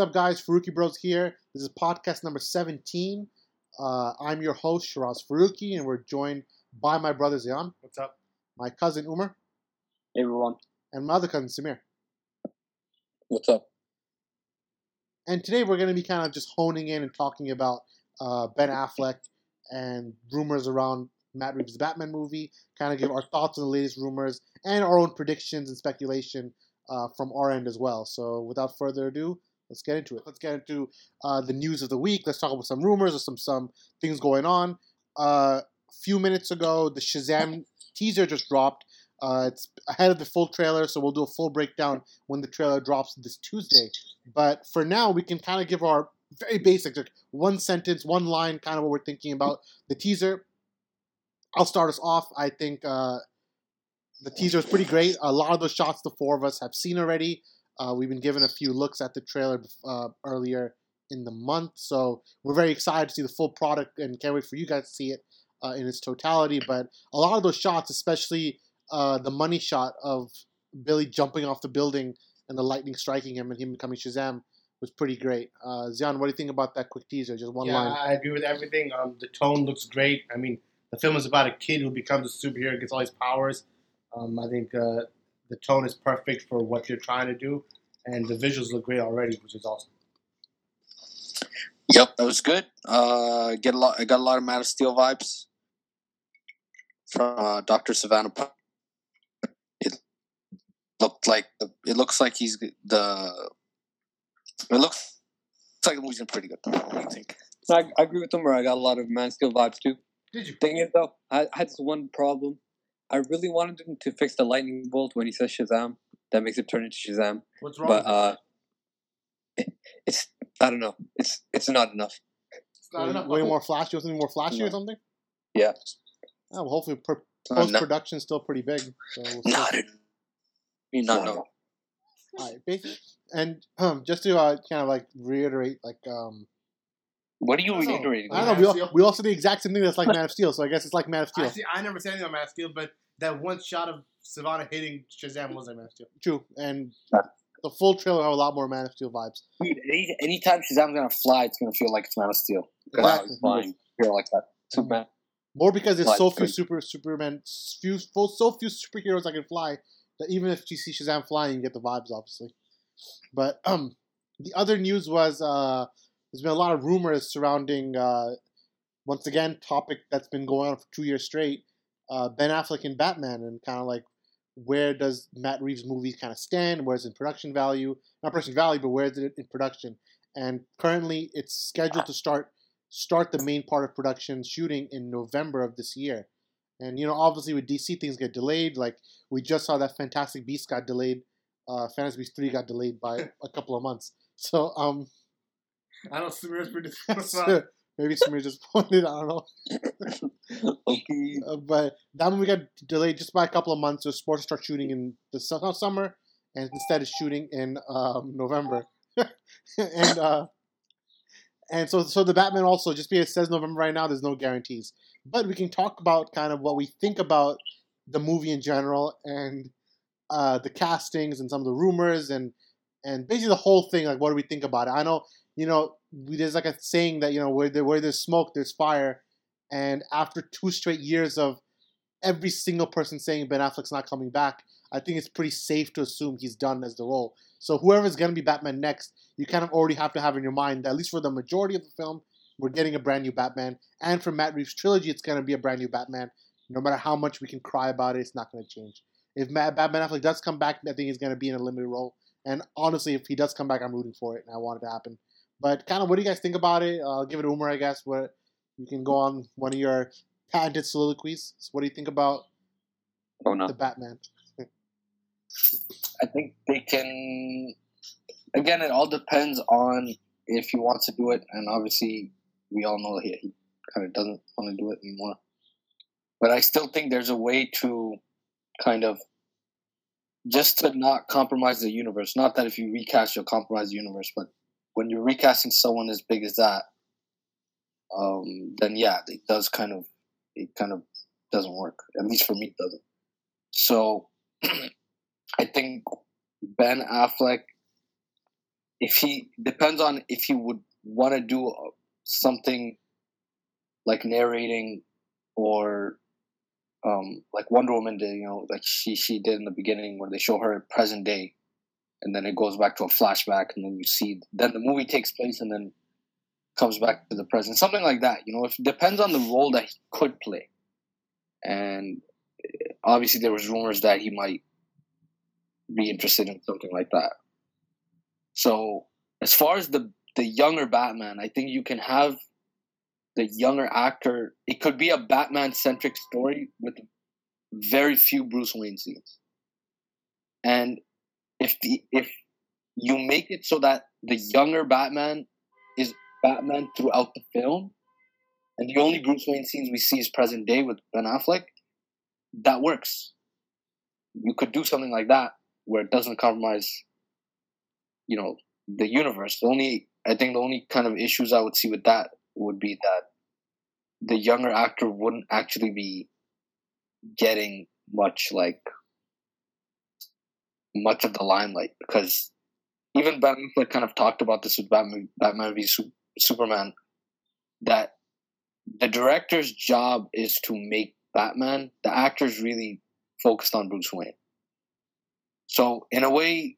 What's up, guys? Farooqi Bros here. This is podcast number 17. Uh, I'm your host, Sheraz Farooqi, and we're joined by my brother Zayyan. What's up? My cousin Omer. Hey everyone. And my other cousin Sameer. What's up? And today we're going to be kind of just honing in and talking about uh, Ben Affleck and rumors around Matt Reeves' Batman movie, kind of give our thoughts on the latest rumors and our own predictions and speculation uh, from our end as well. So without further ado, let's get into it. Let's get into uh, the news of the week. Let's talk about some rumors or some some things going on. Uh, a few minutes ago, the Shazam teaser just dropped. Uh, it's ahead of the full trailer, so we'll do a full breakdown when the trailer drops this Tuesday. But for now, we can kind of give our very basic, like one sentence, one line, kind of what we're thinking about the teaser. I'll start us off. I think uh, the teaser is pretty great. A lot of those shots the four of us have seen already. Uh, we've been given a few looks at the trailer uh, earlier in the month, so we're very excited to see the full product and can't wait for you guys to see it uh, in its totality. But a lot of those shots, especially uh, the money shot of Billy jumping off the building and the lightning striking him and him becoming Shazam, was pretty great. Uh, Zayyan, what do you think about that quick teaser? Just one yeah, line. I agree with everything. Um, the tone looks great. I mean, the film is about a kid who becomes a superhero, gets all his powers. Um, I think uh, the tone is perfect for what you're trying to do, and the visuals look great already, which is awesome. Yep, that was good. Uh, get a lot. I got a lot of Man of Steel vibes from uh, Doctor Sivana. It looked like it looks like he's the. It looks like the movie's pretty good. What do you think? I, I agree with Omer. I got a lot of Man of Steel vibes too. Did you? Thing is though, I, I had this one problem. I really wanted him to fix the lightning bolt when he says Shazam. That makes it turn into Shazam. What's wrong? But uh, it, it's I don't know. It's it's not enough. it's not way, enough. way more flashy or something more flashy or something? Yeah. Oh, well, hopefully, per- post no, production is still pretty big. So we'll see. not, me not know. Alright, basi- and um, just to uh, kind of like reiterate, like um, What are you I reiterating? I don't know, we of all, we all said the exact same thing that's like Man of Steel, so I guess it's like Man of Steel. I, see, I never said anything on Man of Steel, but that one shot of Sivana hitting Shazam was like Man of Steel. True, and the full trailer have a lot more Man of Steel vibes. Dude, any anytime Shazam's gonna fly, it's gonna feel like it's Man of Steel. Exactly. Flying. Feel like that. Superman. More because there's Flies so few super Superman, few full, so few superheroes that can fly that even if you see Shazam flying, you get the vibes, obviously. But um, the other news was uh, there's been a lot of rumors surrounding uh, once again topic that's been going on for two years straight. Uh, ben Affleck and Batman, and kind of like where does Matt Reeves' movies kind of stand? Where's in production value? Not production value, but where is it in production? And currently, it's scheduled to start start the main part of production shooting in November of this year. And you know, obviously with DC things get delayed. Like we just saw that Fantastic Beast got delayed. Uh, Fantastic Beasts three got delayed by a couple of months. So um, I don't Sameer's pretty so maybe Sameer just pointed. I don't know. Okay. Uh, but that movie got delayed just by a couple of months. So supposed to start shooting in the summer, and instead is shooting in um, November. and uh, and so so the Batman also just because it says November right now, there's no guarantees. But we can talk about kind of what we think about the movie in general and uh, the castings and some of the rumors and and basically the whole thing. Like, what do we think about it? I know you know there's like a saying that you know where there, where there's smoke, there's fire. And after two straight years of every single person saying Ben Affleck's not coming back, I think it's pretty safe to assume he's done as the role. So whoever's going to be Batman next, you kind of already have to have in your mind, at least for the majority of the film, we're getting a brand new Batman. And for Matt Reeves' trilogy, it's going to be a brand new Batman. No matter how much we can cry about it, it's not going to change. If Matt, Batman Affleck does come back, I think he's going to be in a limited role. And honestly, if he does come back, I'm rooting for it, and I want it to happen. But kind of, what do you guys think about it? I'll give it to Omer, I guess. What you can go on one of your patented soliloquies. So what do you think about Oh no. the Batman? I think they can. Again, it all depends on if he wants to do it, and obviously, we all know he, he kind of doesn't want to do it anymore. But I still think there's a way to kind of just to not compromise the universe. Not that if you recast, you'll compromise the universe, but when you're recasting someone as big as that, um, then yeah, it does kind of it kind of doesn't work. At least for me, it doesn't. So I think Ben Affleck if he depends on if he would want to do uh, something like narrating or um, like Wonder Woman did, you know, like she she did in the beginning where they show her present day, and then it goes back to a flashback, and then you see then the movie takes place, and then comes back to the present, something like that. You know, it depends on the role that he could play, and uh, obviously there was rumors that he might be interested in something like that. So as far as the the younger Batman, I think you can have the younger actor. It could be a Batman centric story with very few Bruce Wayne scenes, and if the if you make it so that the younger Batman is Batman throughout the film, and the only Bruce Wayne scenes we see is present day with Ben Affleck, that works. You could do something like that where it doesn't compromise, you know, the universe. The only I think the only kind of issues I would see with that would be that the younger actor wouldn't actually be getting much like much of the limelight because even Ben Affleck kind of talked about this with Batman, Batman v Superman that the director's job is to make Batman. The actor's really focused on Bruce Wayne. So in a way,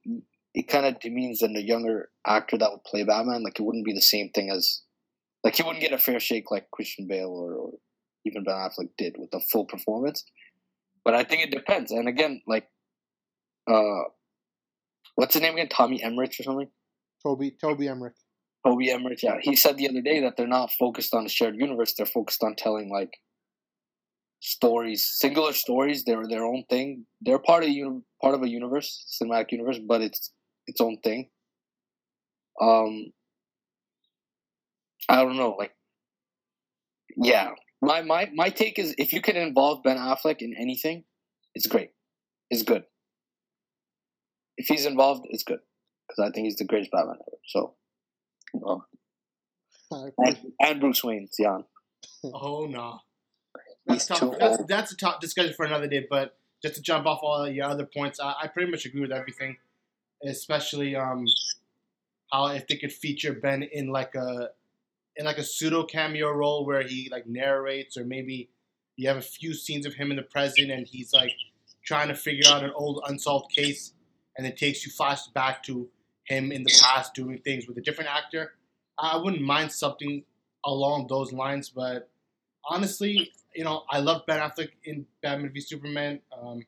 it kind of demeans that the younger actor that would play Batman, like it wouldn't be the same thing as, like he wouldn't get a fair shake like Christian Bale or, or even Ben Affleck did with a full performance. But I think it depends. And again, like, uh, what's his name again? Tommy Emmerich or something? Toby Toby Emmerich. Toby Emmerich. Yeah, he said the other day that they're not focused on a shared universe. They're focused on telling like stories, singular stories. They're their own thing. They're part of uni- part of a universe, cinematic universe, but it's its own thing. Um, I don't know, like, yeah. My my my take is if you can involve Ben Affleck in anything, it's great. It's good. If he's involved, it's good because I think he's the greatest Batman ever. So, no. And, and Bruce Wayne, Jan. Oh no, that's tough. That's, that's a top discussion for another day. But just to jump off all your other points, I, I pretty much agree with everything especially um, how if they could feature Ben in like a in like a pseudo cameo role where he like narrates, or maybe you have a few scenes of him in the present and he's like trying to figure out an old unsolved case, and it takes you flash back to him in the past doing things with a different actor. I wouldn't mind something along those lines, but honestly, you know, I love Ben Affleck in Batman v Superman, um,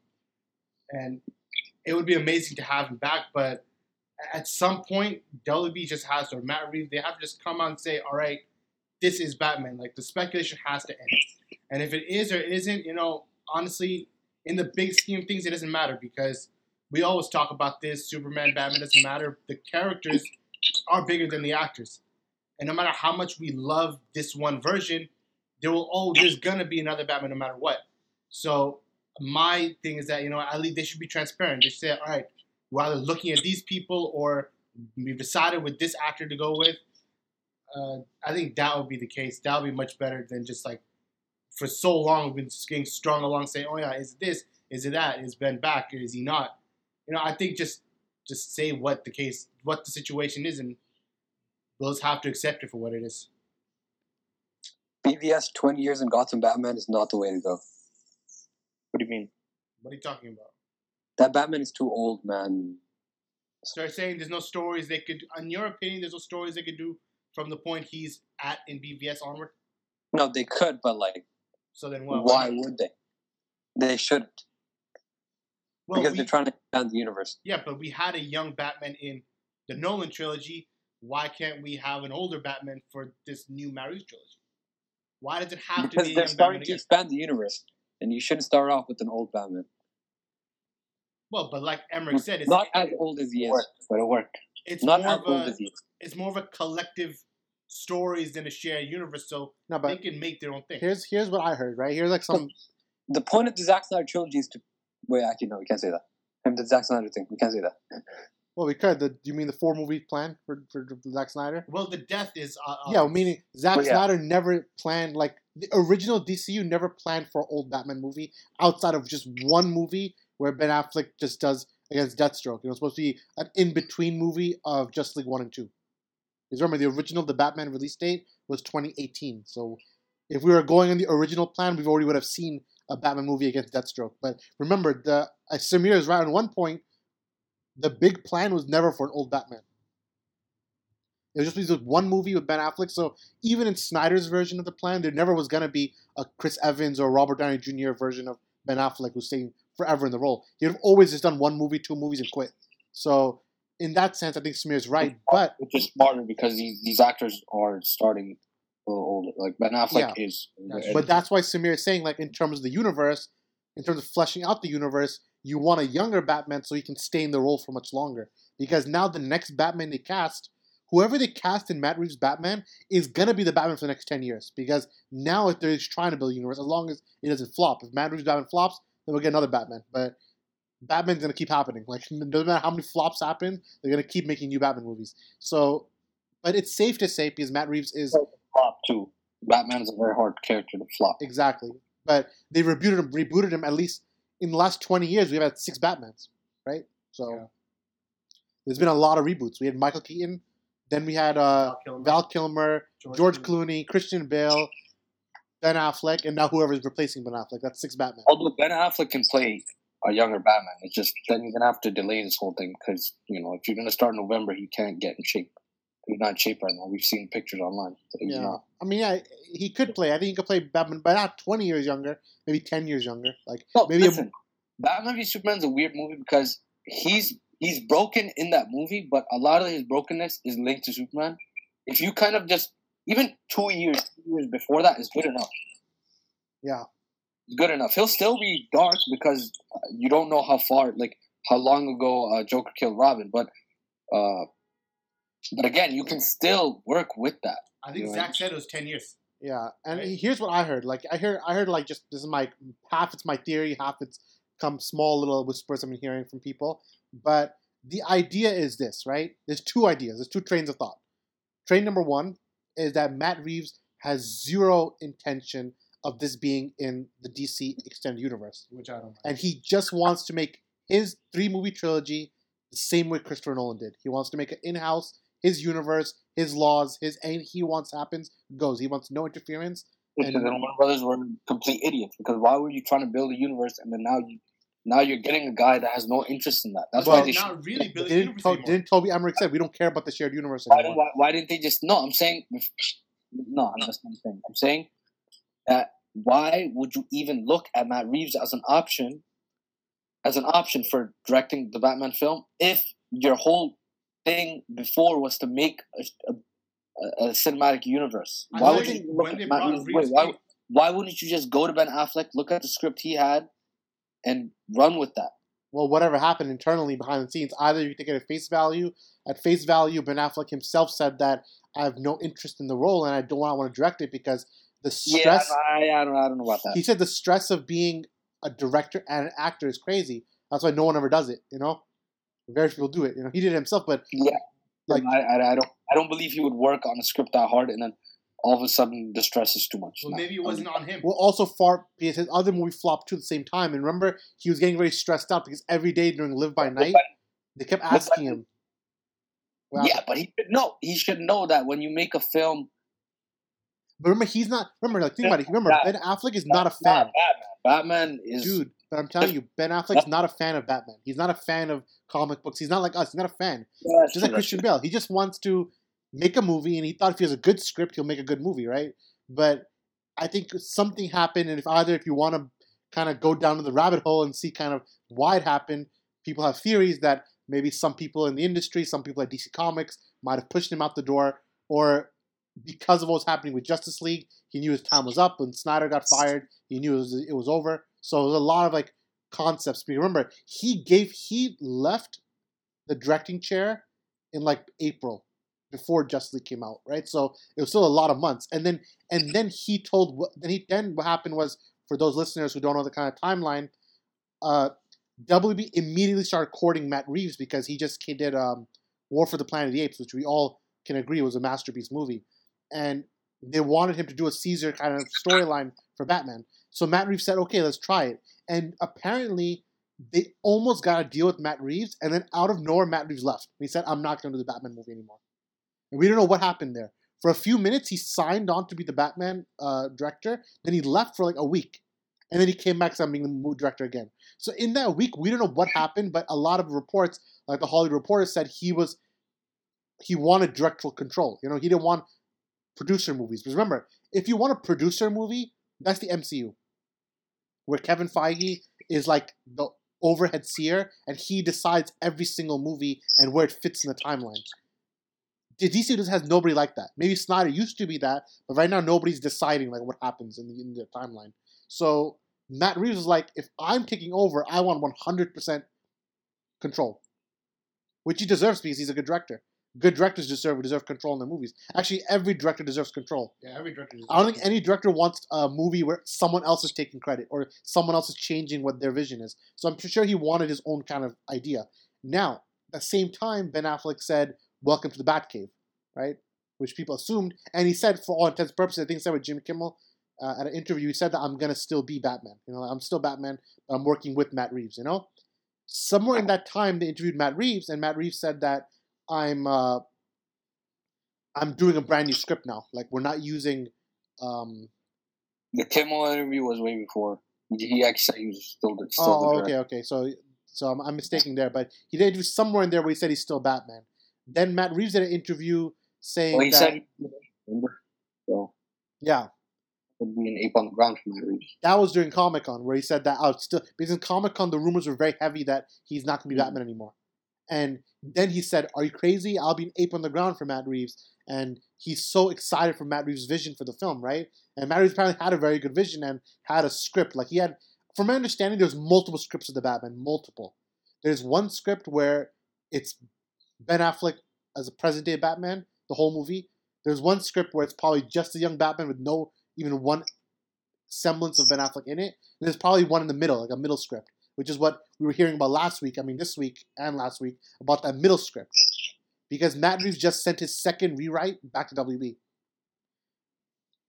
and it would be amazing to have him back. But at some point, WB just has to, or Matt Reeves, they have to just come out and say, all right, this is Batman. Like the speculation has to end. And if it is or isn't, you know, honestly, in the big scheme of things, it doesn't matter because we always talk about this Superman, Batman doesn't matter. The characters are bigger than the actors. And no matter how much we love this one version, there will oh, there's gonna be another Batman no matter what. So my thing is that you know at least they should be transparent. They say, all right, we're either looking at these people or we've decided with this actor to go with. Uh, I think that would be the case. That would be much better than just like for so long we've been getting strung along saying, oh yeah, is it this? Is it that? Is Ben back? Is he not? You know, I think just just say what the case, what the situation is, and those have to accept it for what it is. BVS 20 years in Gotham Batman is not the way to go. What do you mean? What are you talking about? That Batman is too old, man. So they're saying there's no stories they could, in your opinion, there's no stories they could do from the point he's at in BVS onward. No, they could, but like, so then what? Why would they? They shouldn't. Well, because we, they're trying to expand the universe. Yeah, but we had a young Batman in the Nolan trilogy. Why can't we have an older Batman for this new Matt Reeves trilogy? Why does it have because to be? Because they're starting Batman to expand the universe and you shouldn't start off with an old Batman. Well, but like Emmerich said, it's not as old as he is, but it worked. It's not as old a, as he is. It's more of a collective stories than a shared universe, so no, but they can make their own thing. Here's here's what I heard. Right here's like some. The point of the Zack Snyder trilogy is to wait. Actually, no, we can't say that. And the Zack Snyder thing, we can't say that. Well, we could. The, do you mean the four movie plan for, for Zack Snyder? Well, the death is. Uh, uh yeah, meaning Zack well, yeah. Snyder never planned like the original DCU never planned for old Batman movie outside of just one movie where Ben Affleck just does against Deathstroke. It was supposed to be an in between movie of Justice League 1 and 2. Because remember, the original, the Batman release date was 2018. So if we were going on the original plan, we already would have seen a Batman movie against Deathstroke. But remember, the uh, Sameer is right on one point. The big plan was never for an old Batman. It was just one movie with Ben Affleck. So even in Snyder's version of the plan, there never was gonna be a Chris Evans or Robert Downey Jr. version of Ben Affleck who's staying forever in the role. He'd have always just done one movie, two movies, and quit. So in that sense, I think Sameer is right. But which is smarter because these, these actors are starting older. Like Ben Affleck Yeah. is, but that's why Sameer is saying, like, in terms of the universe, in terms of fleshing out the universe, you want a younger Batman so he can stay in the role for much longer. Because now the next Batman they cast, whoever they cast in Matt Reeves' Batman, is gonna be the Batman for the next ten years. Because now if they're trying to build a universe, as long as it doesn't flop. If Matt Reeves' Batman flops, then we'll get another Batman. But Batman's gonna keep happening. Like no matter how many flops happen, they're gonna keep making new Batman movies. So, but it's safe to say because Matt Reeves is flop too. Batman is a very hard character to flop. Exactly. But they rebooted him, rebooted him at least in the last 20 years. We've had six Batmans, right? So Yeah. there's been a lot of reboots. We had Michael Keaton, then we had uh, Val Kilmer, Val Kilmer, George Clooney, Christian Bale, Ben Affleck, and now whoever's replacing Ben Affleck. That's six Batman. Although Ben Affleck can play a younger Batman, it's just then you're gonna have to delay this whole thing because you know if you're gonna start in November, he can't get in shape. He's not in shape right now. We've seen pictures online. Yeah. not. I mean, yeah, he could play. I think he could play Batman, but not 20 years younger, maybe 10 years younger. Like No, maybe a- listen, Batman v Superman's a weird movie because he's he's broken in that movie, but a lot of his brokenness is linked to Superman. If you kind of just even two years, two years before that is good enough. Yeah. good enough. He'll still be dark because you don't know how far, like how long ago uh, Joker killed Robin, but uh, but again, you can still work with that. I think Yeah. Zack said it was ten years. Yeah, and Right. here's what I heard. Like I heard, I heard like just this is my half. It's my theory, half it's come small little whispers I'm hearing from people. But the idea is this, right? There's two ideas. There's two trains of thought. Train number one is that Matt Reeves has zero intention of this being in the DC extended universe, Which I don't. Like. and he just wants to make his three movie trilogy the same way Christopher Nolan did. He wants to make it in house, his universe, his laws, his and he wants happens goes. He wants no interference. Because And- then Warner Brothers were complete idiots. Because why were you trying to build a universe and then now you now you're getting a guy that has no interest in that? That's Well, why they should. not really building Didn't, universe to, anymore. didn't Toby Emmerich said we don't care about the shared universe Why, why, why didn't they just? No, I'm saying. No, I'm just not saying. I'm saying that why would you even look at Matt Reeves as an option, as an option for directing the Batman film if your whole thing before was to make a, a, a cinematic universe? I Why would you look when at they Matt brought Reeves? Reeves Wait, why, in- why wouldn't you just go to Ben Affleck, look at the script he had, and run with that? Well, whatever happened internally behind the scenes, either you take it at face value. At face value, Ben Affleck himself said that I have no interest in the role and I don't want to direct it because the stress. Yeah, I, I don't, I don't know about that. He said the stress of being a director and an actor is crazy. That's why no one ever does it. You know, very few people do it. You know, he did it himself, but Yeah, like I, I, I don't I don't believe he would work on a script that hard and then all of a sudden the stress is too much. Well, No. maybe it wasn't on him. Well, also far because his other movie flopped too at the same time. And remember, he was getting very stressed out because every day during Live by Night, they kept but- asking him. Well, yeah, but he should know. He should know that when you make a film, But remember, he's not. Remember, like think about it. Remember, Yeah. Ben Affleck is not a fan, Batman. Batman is dude. But I'm telling you, Ben Affleck's not a fan of Batman. He's not a fan of comic books. He's not like us. He's not a fan. Yeah, Just like Christian. Bale, he just wants to make a movie, and he thought if he has a good script, he'll make a good movie, right? But I think something happened, and if either if you want to kind of go down to the rabbit hole and see kind of why it happened, people have theories that maybe some people in the industry, some people at DC Comics might have pushed him out the door, or because of what was happening with Justice League, he knew his time was up. When Snyder got fired, he knew it was, it was over. So there's a lot of like concepts. Remember, he gave he left the directing chair in like April before League came out, right? So it was still a lot of months. And then and then he told what then he then what happened was for those listeners who don't know the kind of timeline, uh, WB immediately started courting Matt Reeves because he just did um, War for the Planet of the Apes, which we all can agree was a masterpiece movie, and they wanted him to do a Caesar kind of storyline for Batman. So Matt Reeves said, "Okay, let's try it." And apparently, they almost got a deal with Matt Reeves, and then out of nowhere, Matt Reeves left. He said, "I'm not going to do the Batman movie anymore." And we don't know what happened there. For a few minutes, he signed on to be the Batman uh, director. Then he left for like a week, and then he came back saying being the movie director again. So in that week, we don't know what happened, but a lot of reports, like the Hollywood Reporter, said he was he wanted directorial control. You know, he didn't want producer movies. Because remember, if you want a producer movie, that's the MCU, where Kevin Feige is like the overhead seer, and he decides every single movie and where it fits in the timeline. The DC just has nobody like that. Maybe Snyder used to be that, but right now nobody's deciding like what happens in the in the timeline. So Matt Reeves is like, if I'm taking over, I want 100% control, which he deserves because he's a good director. Good directors deserve deserve control in their movies. Actually, every director deserves control. Yeah, every director. I don't think any director wants a movie where someone else is taking credit or someone else is changing what their vision is. So I'm sure he wanted his own kind of idea. Now, at the same time, Ben Affleck said, "Welcome to the Batcave," right? Which people assumed, and he said, for all intents and purposes, I think he said with Jim Kimmel uh, at an interview, he said that I'm gonna still be Batman. You know, I'm still Batman. But I'm working with Matt Reeves. You know, somewhere in that time, they interviewed Matt Reeves, and Matt Reeves said that I'm uh, I'm doing a brand new script now. Like we're not using. Um, The Kimmel interview was way before. He actually said he was still the, still oh, okay, okay. So, so I'm, I'm mistaken there, but he did do somewhere in there where he said he's still Batman. Then Matt Reeves did an interview saying Well, he that, said, remember? So, yeah, would be an ape on the ground for Matt Reeves. that was during Comic Con where he said that out still because in Comic Con the rumors were very heavy that he's not going to be Mhm. Batman anymore. And then he said, "Are you crazy? I'll be an ape on the ground for Matt Reeves." And he's so excited for Matt Reeves' vision for the film, right? And Matt Reeves apparently had a very good vision and had a script. Like he had, from my understanding, there's multiple scripts of the Batman, multiple. There's one script where it's Ben Affleck as a present day Batman, the whole movie. There's one script where it's probably just a young Batman with no even one semblance of Ben Affleck in it. And there's probably one in the middle, like a middle script, which is what we were hearing about last week. I mean, this week and last week about that middle script, because Matt Reeves just sent his second rewrite back to WB.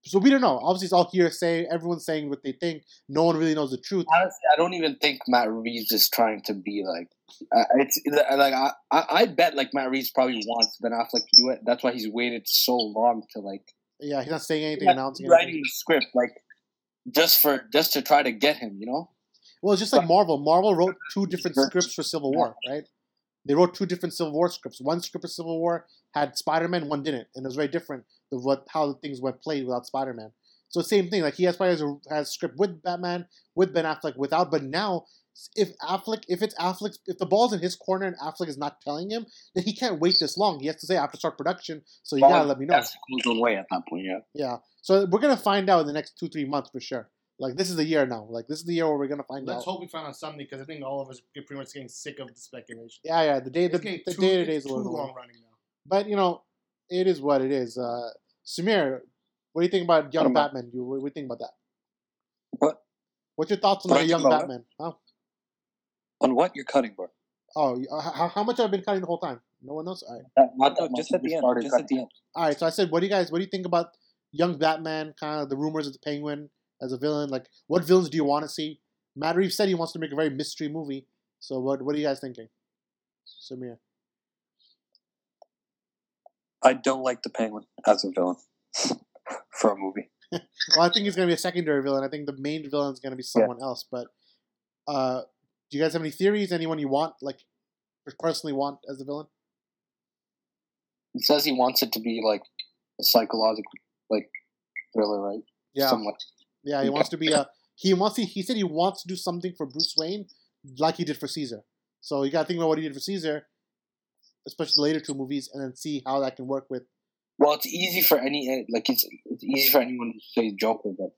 So we don't know. Obviously, it's all hearsay. Everyone's saying what they think. No one really knows the truth. Honestly, I don't even think Matt Reeves is trying to be like. Uh, it's like I, I bet like Matt Reeves probably wants Ben Affleck to do it. That's why he's waited so long to like Yeah, he's not saying anything, announcing writing anything. the script like just for just to try to get him. You know. Well, it's just like Marvel. Marvel wrote two different scripts for Civil War, right? They wrote two different Civil War scripts. One script for Civil War had Spider Man, one didn't, and it was very different of what how the things went played without Spider Man. So same thing. Like he has probably has a, has a script with Batman, with Ben Affleck, without. But now, if Affleck, if it's Affleck, if the ball's in his corner and Affleck is not telling him, then he can't wait this long. He has to say I have to start production. So you gotta let me know. That's goes away at that point. Yeah. Yeah. So we're gonna find out in the next two three months for sure. Like this is the year now. Like this is the year where we're gonna find out. Let's hope we find out something because I think all of us are pretty much getting sick of the speculation. Yeah, yeah. The day the, It's getting the too, day to day is a little long long. running now. But you know, it is what it is. Uh, Sameer, what do you think about young Batman? You what do you think about that? What? What's your thoughts on What that young Batman? Huh? On what you're cutting, bro? Oh, uh, how, how much have I been cutting the whole time? No one knows. All right. That, not No, that just at the end, just at the end. All right. So I said, what do you guys? What do you think about young Batman? Kind of the rumors of the Penguin as a villain. Like, what villains do you want to see? Matt Reeves said he wants to make a very mystery movie. So what? What are you guys thinking? Sameer. I don't like the Penguin as a villain for a movie. Well, I think he's going to be a secondary villain. I think the main villain is going to be someone else. But uh, do you guys have any theories? Anyone you want, like, personally want as the villain? He says he wants it to be like a psychological like thriller, right? Yeah, Somewhat. Yeah. He wants to be a. He wants to. He said he wants to do something for Bruce Wayne, like he did for Caesar. So you got to think about what he did for Caesar, especially the later two movies, and then see how that can work with. Well, it's easy for any eh, like it's it's easy for anyone to say Joker, but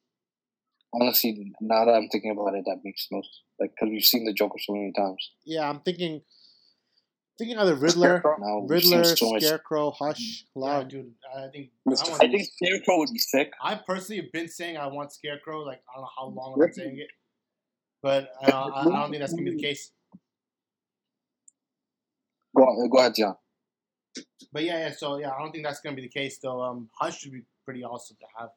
honestly, now that I'm thinking about it, that makes no like because we've seen the Joker so many times. Yeah, I'm thinking, thinking either Riddler, Now we've Riddler, so much- Scarecrow, Hush, Yeah, dude. I think Mr. I, want, I think Scarecrow would be sick. I personally have been saying I want Scarecrow. Like I don't know how long I've been saying it, but uh, I, I don't think that's gonna be the case. Go on, go ahead, John. But yeah, yeah. So yeah, I don't think that's gonna be the case though. Um, Hush should be pretty awesome to have.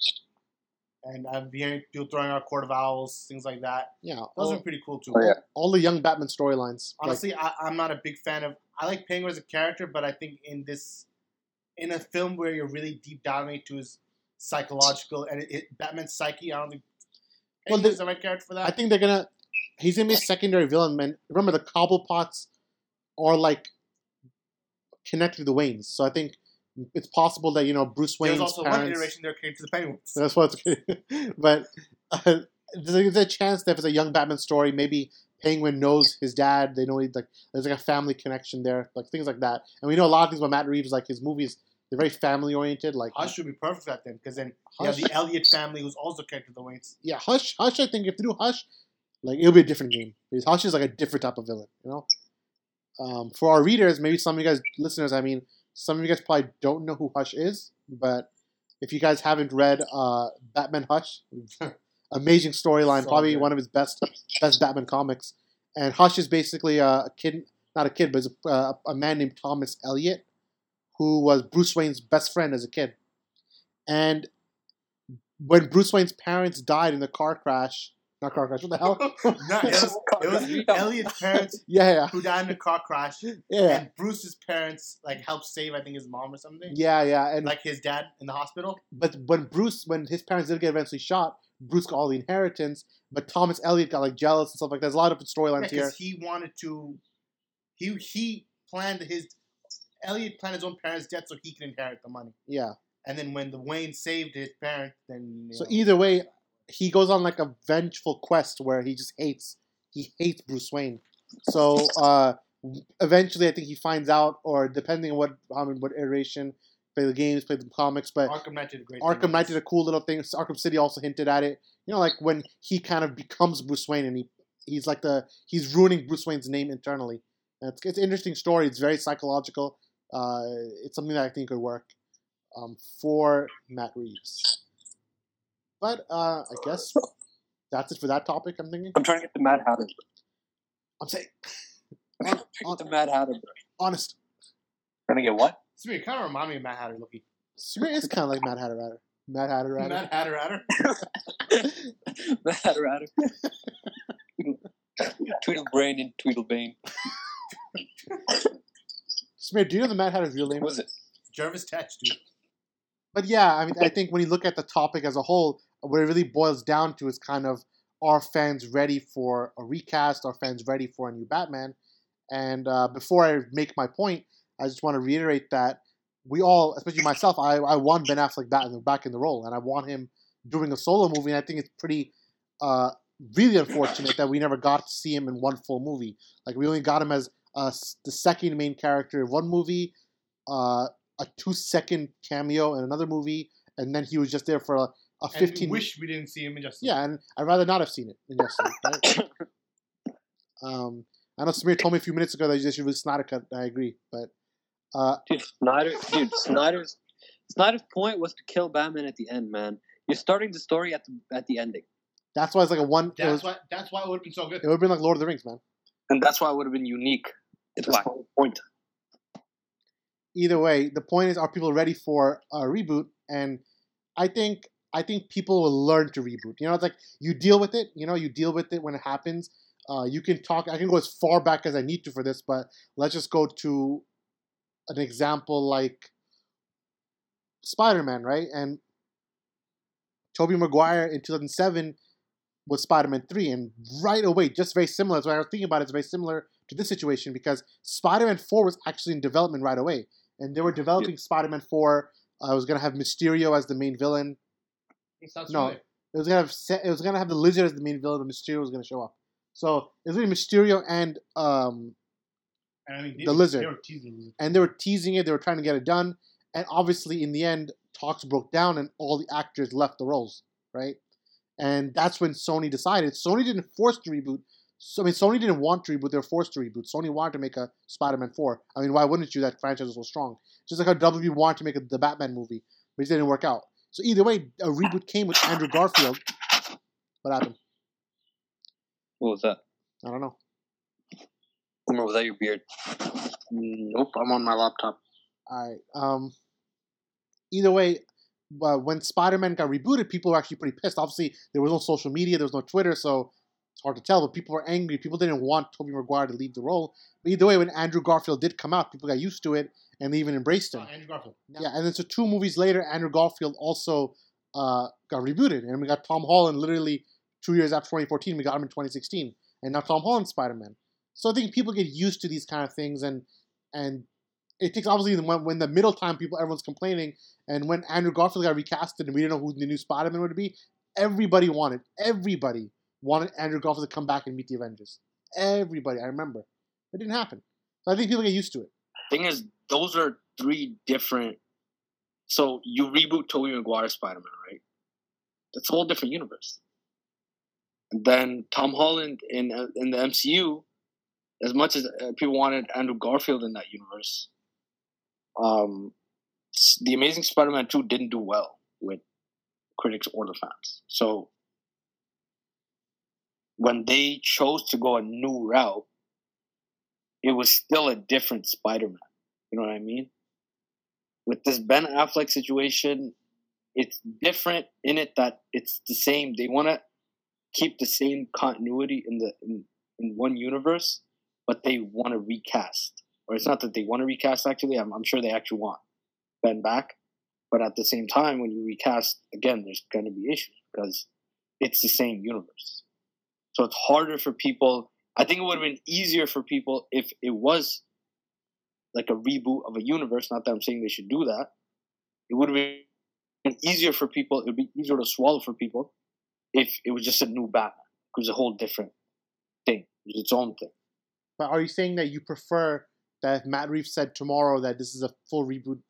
and I'm hearing people throwing out Court of Owls, things like that. Yeah, Those all, are pretty cool too. Oh, yeah. all the young Batman storylines. like- Honestly, I, I'm not a big fan of. I like Penguin as a character, but I think in this, in a film where you're really deep diving into his psychological and it, it, Batman's psyche, I don't think Well, Penguin's the right character for that. I think they're gonna. He's gonna be a secondary villain, man. Remember the Cobblepots are like connected to the Waynes, so I think it's possible that you know Bruce Wayne's There's also one iteration they're connected to the Penguins. That's what's but uh, there's a chance that if it's a young Batman story, maybe Penguin knows his dad. They know he, like there's like a family connection there, like things like that. And we know a lot of things about Matt Reeves, like his movies. They're very family oriented. Like Hush would be perfect for that then, because then you have the Elliot family who's also connected to the Waynes. yeah, Hush, Hush. I think if they do Hush, like it'll be a different game because Hush is like a different type of villain. You know, um, for our readers, maybe some of you guys, listeners, I mean, some of you guys probably don't know who Hush is, but if you guys haven't read uh, Batman Hush, amazing storyline, So probably good. one of his best best Batman comics. And Hush is basically a kid, not a kid, but a, uh, a man named Thomas Elliot, who was Bruce Wayne's best friend as a kid. And when Bruce Wayne's parents died in the car crash, not car crash, what the hell? No, it was, it was Elliot's parents yeah, yeah, who died in a car crash, yeah, and Bruce's parents like helped save, I think, his mom or something. yeah, yeah. And Like his dad in the hospital. but when Bruce, when his parents did get eventually shot, Bruce got all the inheritance. But Thomas Elliot got like jealous and stuff like that. There's a lot of storylines here. Because he wanted to, he he planned his, Elliot planned his own parents' death so he could inherit the money. Yeah. And then when the Wayne saved his parents, then So know, either way, he goes on like a vengeful quest where he just hates he hates Bruce Wayne. So uh, eventually, I think he finds out, or depending on what I mean, what iteration, play the games, play the comics, but Arkham Knight did a great. Arkham thing. Knight did a cool little thing. Arkham City also hinted at it. You know, like when he kind of becomes Bruce Wayne and he he's like the he's ruining Bruce Wayne's name internally. And it's, it's an interesting story. It's very psychological. Uh, it's something that I think could work um, for Matt Reeves. But uh, I guess that's it for that topic. I'm thinking. I'm trying to get the Mad Hatter. I'm saying I'm trying to get the Mad Hatter. Honest. Trying to get what? So it kind of remind me of Mad Hatter looking. Sameer is kind of like Mad Hatter Ratter. Mad Hatter Ratter. Mad Hatter Hatter. Mad Hatter Hatter. Tweedlebrain and Tweedlebane. Sameer, do you know the Mad Hatter's real name? What was it? Jervis Tetch, dude. but yeah, I mean, I think when you look at the topic as a whole, what it really boils down to is kind of are fans ready for a recast? Are fans ready for a new Batman? And uh, before I make my point, I just want to reiterate that we all, especially myself, I, I want Ben Affleck back in, the, back in the role, and I want him doing a solo movie. And I think it's pretty, uh, really unfortunate that we never got to see him in one full movie. Like we only got him as uh, the second main character of one movie, uh, a two-second cameo in another movie, and then he was just there for a, a And fifteen. we wish we didn't see him in Justice. Yeah, and I'd rather not have seen it in Justice Right? um, I know Sameer told me a few minutes ago that they should release Snyder Cut. I agree, but uh, Dude, Snyder. Dude, Snyder's Snyder's point was to kill Batman at the end, man. You're starting the story at the at the ending. that's why it's like a one. That's was, why. That's why it would have been so good. it would have been like Lord of the Rings, man. And that's why it would have been unique. It's That's whack. the point. Either way, the point is, are people ready for a reboot? And I think I think people will learn to reboot. You know, it's like you deal with it. You know, you deal with it when it happens. Uh, you can talk. I can go as far back as I need to for this, but let's just go to an example like Spider-Man, right? And Tobey Maguire in 2007 was Spider-Man 3, and right away, just very similar. So I was thinking about it, it's very similar to this situation because Spider-Man 4 was actually in development right away, and they were developing Spider-Man 4. Uh, I was gonna have Mysterio as the main villain. No. It was gonna have it was gonna have the Lizard as the main villain, but Mysterio was gonna show up. So it was really Mysterio and um And I mean, they, The lizard. They were teasing the lizard. and they were teasing it. They were trying to get it done, and obviously in the end, talks broke down, and all the actors left the roles, right? And that's when Sony decided. Sony didn't force the reboot. So I mean, Sony didn't want to reboot; they were forced to reboot. Sony wanted to make a Spider-Man four. I mean, why wouldn't you? That franchise was so strong. Just like how WB wanted to make a, the Batman movie, but it didn't work out. So either way, a reboot came with Andrew Garfield. What happened? What was that? I don't know. Or was that your beard? Nope, I'm on my laptop. All right. Um, either way, uh, when Spider-Man got rebooted, people were actually pretty pissed. Obviously, there was no social media, there was no Twitter, so it's hard to tell. But people were angry. People didn't want Tobey Maguire to leave the role. But either way, when Andrew Garfield did come out, people got used to it and they even embraced him. Oh, Andrew Garfield. Yeah, and then so two movies later, Andrew Garfield also uh, got rebooted, and we got Tom Holland literally two years after 2014. We got him in 2016, and now Tom Holland's Spider Man. So I think people get used to these kind of things, and and it takes obviously when, when the middle time people everyone's complaining, and when Andrew Garfield got recasted and we didn't know who the new Spider Man would be, everybody wanted everybody wanted Andrew Garfield to come back and meet the Avengers. Everybody, I remember, it didn't happen. So I think people get used to it. Thing is, those are three different. So you reboot Tobey Maguire Spider Man, right? That's a whole different universe. And then Tom Holland in uh, in the MCU, as much as uh, people wanted Andrew Garfield in that universe, um, the Amazing Spider-Man two didn't do well with critics or the fans. So when they chose to go a new route, it was still a different Spider-Man. You know what I mean? With this Ben Affleck situation, it's different in it that it's the same. They want to keep the same continuity in the in, in one universe, but they want to recast. Or it's not that they want to recast. Actually, I'm, I'm sure they actually want Ben back. But at the same time, when you recast again, there's going to be issues because it's the same universe. So it's harder for people. I think it would have been easier for people if it was like a reboot of a universe. Not that I'm saying they should do that. It would have been easier for people. It would be easier to swallow for people if it was just a new Batman. It was a whole different thing. It was its own thing. But are you saying that you prefer that if Matt Reeves said tomorrow that this is a full reboot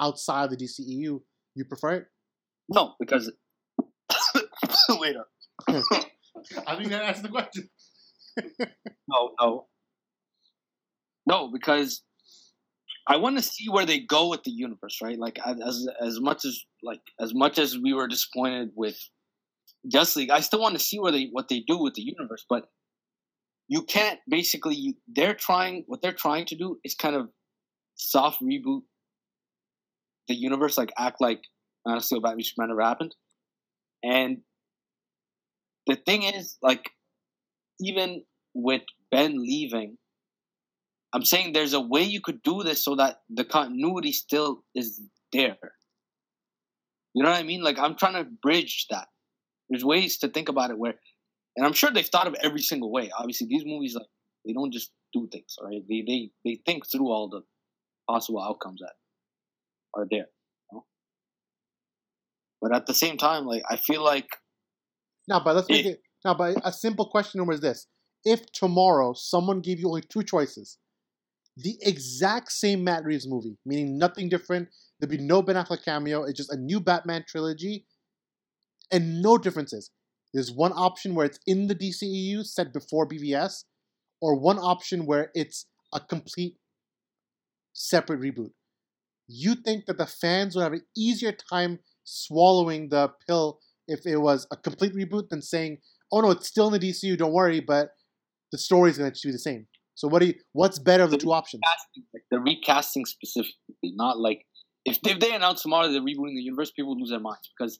outside of the DCEU, you prefer it? No, because wait up. I think that answers the question. No, no, no, because I want to see where they go with the universe, right? Like as as much as like as much as we were disappointed with Justice League, I still want to see where they what they do with the universe. But you can't basically they're trying what they're trying to do is kind of soft reboot the universe, like act like Man of Steel, Batman, Superman never happened. And the thing is, like, even with Ben leaving, I'm saying there's a way you could do this so that the continuity still is there. You know what I mean? Like, I'm trying to bridge that. There's ways to think about it where, and I'm sure they've thought of every single way. Obviously, these movies, like, they don't just do things, all right? They they they think through all the possible outcomes that are there. You know? But at the same time, like, I feel like Now, but let's make Yeah. it. Now, but a simple question was this: If tomorrow someone gave you only two choices, the exact same Matt Reeves movie, meaning nothing different, there'd be no Ben Affleck cameo, it's just a new Batman trilogy, and no differences. There's one option where it's in the DCEU set before BVS, or one option where it's a complete separate reboot. You think that the fans would have an easier time swallowing the pill if it was a complete reboot than saying, "Oh no, it's still in the DCU. Don't worry, but the story's going to be the same." So what do you? What's better of the two options? like the recasting specifically, not like if if they announce tomorrow they're rebooting the universe, people would lose their minds because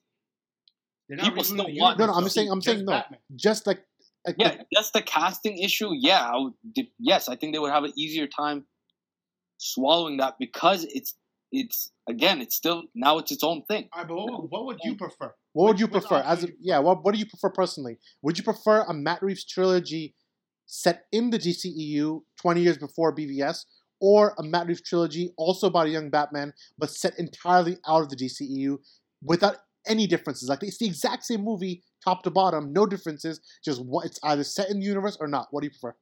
People rebooting still want- No, no, I'm just saying. I'm Just saying no. Batman. Just like, like yeah, the- that's the casting issue. Yeah, I would, yes, I think they would have an easier time swallowing that because it's it's again, it's still now it's its own thing. All right, but what, would- what would you prefer? what would you prefer? As a, yeah, what what do you prefer personally? Would you prefer a Matt Reeves trilogy set in the DCEU 20 years before BVS, or a Matt Reeves trilogy also about a young Batman but set entirely out of the DCEU without any differences? Like it's the exact same movie, top to bottom, no differences. Just what it's either set in the universe or not. What do you prefer?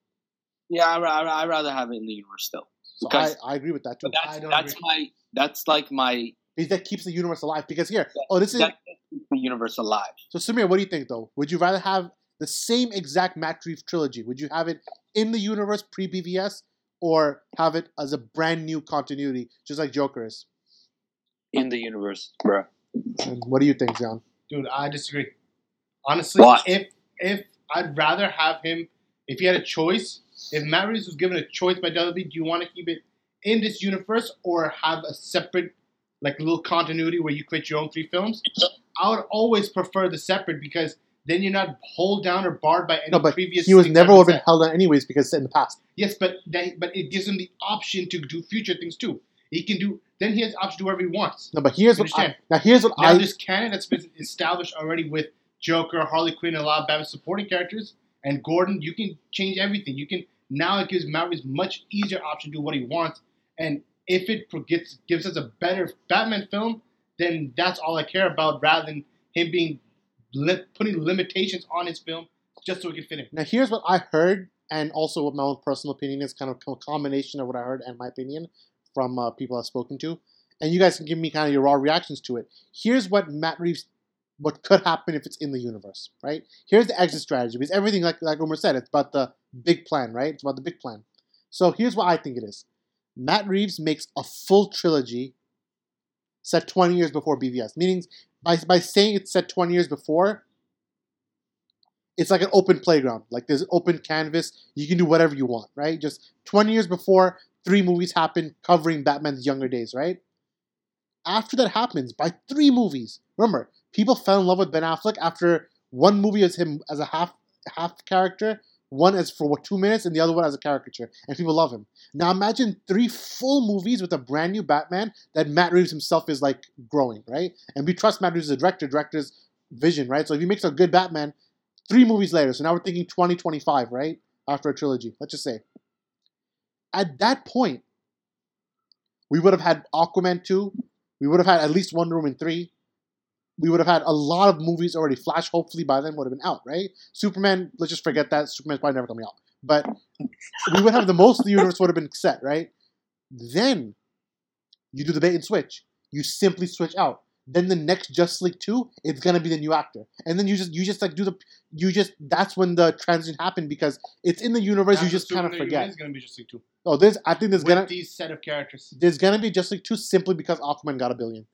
Yeah, I I I'd rather have it in the universe still. So Because- I, I agree with that too. But I that's don't that's agree. my that's like my Because that keeps the universe alive. Because here, oh, this is keeps the universe alive. So Sameer, what do you think though? Would you rather have the same exact Matt Reeves trilogy? Would you have it in the universe pre BVS or have it as a brand new continuity, just like Joker is? in the universe, bro. And what do you think, John? Dude, I disagree. Honestly, Why? if if I'd rather have him, if he had a choice, if Matt Reeves was given a choice by WWE, do you want to keep it in this universe or have a separate like a little continuity where you create your own three films. I would always prefer the separate because then you're not hold down or barred by any No, but previous. he was never that been have been said. held down anyways because in the past. Yes, but that, but it gives him the option to do future things too. He can do. Then he has the option to do whatever he wants. No, but here's what I, Understand. now here's what Now I this canon that's been established already with Joker, Harley Quinn, and a lot of Batman supporting characters, and Gordon, you can change everything. You can now it gives Matt much easier option to do what he wants, and if it gets, gives us a better Batman film, then that's all I care about, rather than him being li- putting limitations on his film just so it can fit in. Now, here's what I heard, and also what my own personal opinion is kind of a combination of what I heard and my opinion from uh, people I've spoken to. And you guys can give me kind of your raw reactions to it. Here's what Matt Reeves, what could happen if it's in the universe, right? Here's the exit strategy because everything, like like Omer said, it's about the big plan, right? It's about the big plan. So here's what I think it is: Matt Reeves makes a full trilogy set 20 years before BVS, meaning by by saying it's set 20 years before, it's like an open playground. Like there's an open canvas. You can do whatever you want, right? Just 20 years before, three movies happen covering Batman's younger days, right? After that happens, by three movies, remember, people fell in love with Ben Affleck after one movie as him as a half half character, one as for what two minutes, and the other one as a caricature, and people love him. Now imagine three full movies with a brand new Batman that Matt Reeves himself is like growing, right? And we trust Matt Reeves as a director, director's vision, right? So if he makes a good Batman, three movies later, so now we're thinking 2025, right? After a trilogy, let's just say. At that point, we would have had Aquaman 2, we would have had at least Wonder Woman 3, we would have had a lot of movies already. Flash, hopefully, by then would have been out, right? Superman, let's just forget that. Superman's probably never coming out. But we would have the most the universe would have been set, right? Then you do the bait and switch. You simply switch out. Then the next Justice League 2, it's gonna be the new actor. And then you just you just like do the you just that's when the transition happened because it's in the universe you just kind of forget. Is going to be just like two. Oh, there's I think there's With gonna be these set of characters. there's gonna be Justice League 2 simply because Aquaman got a billion.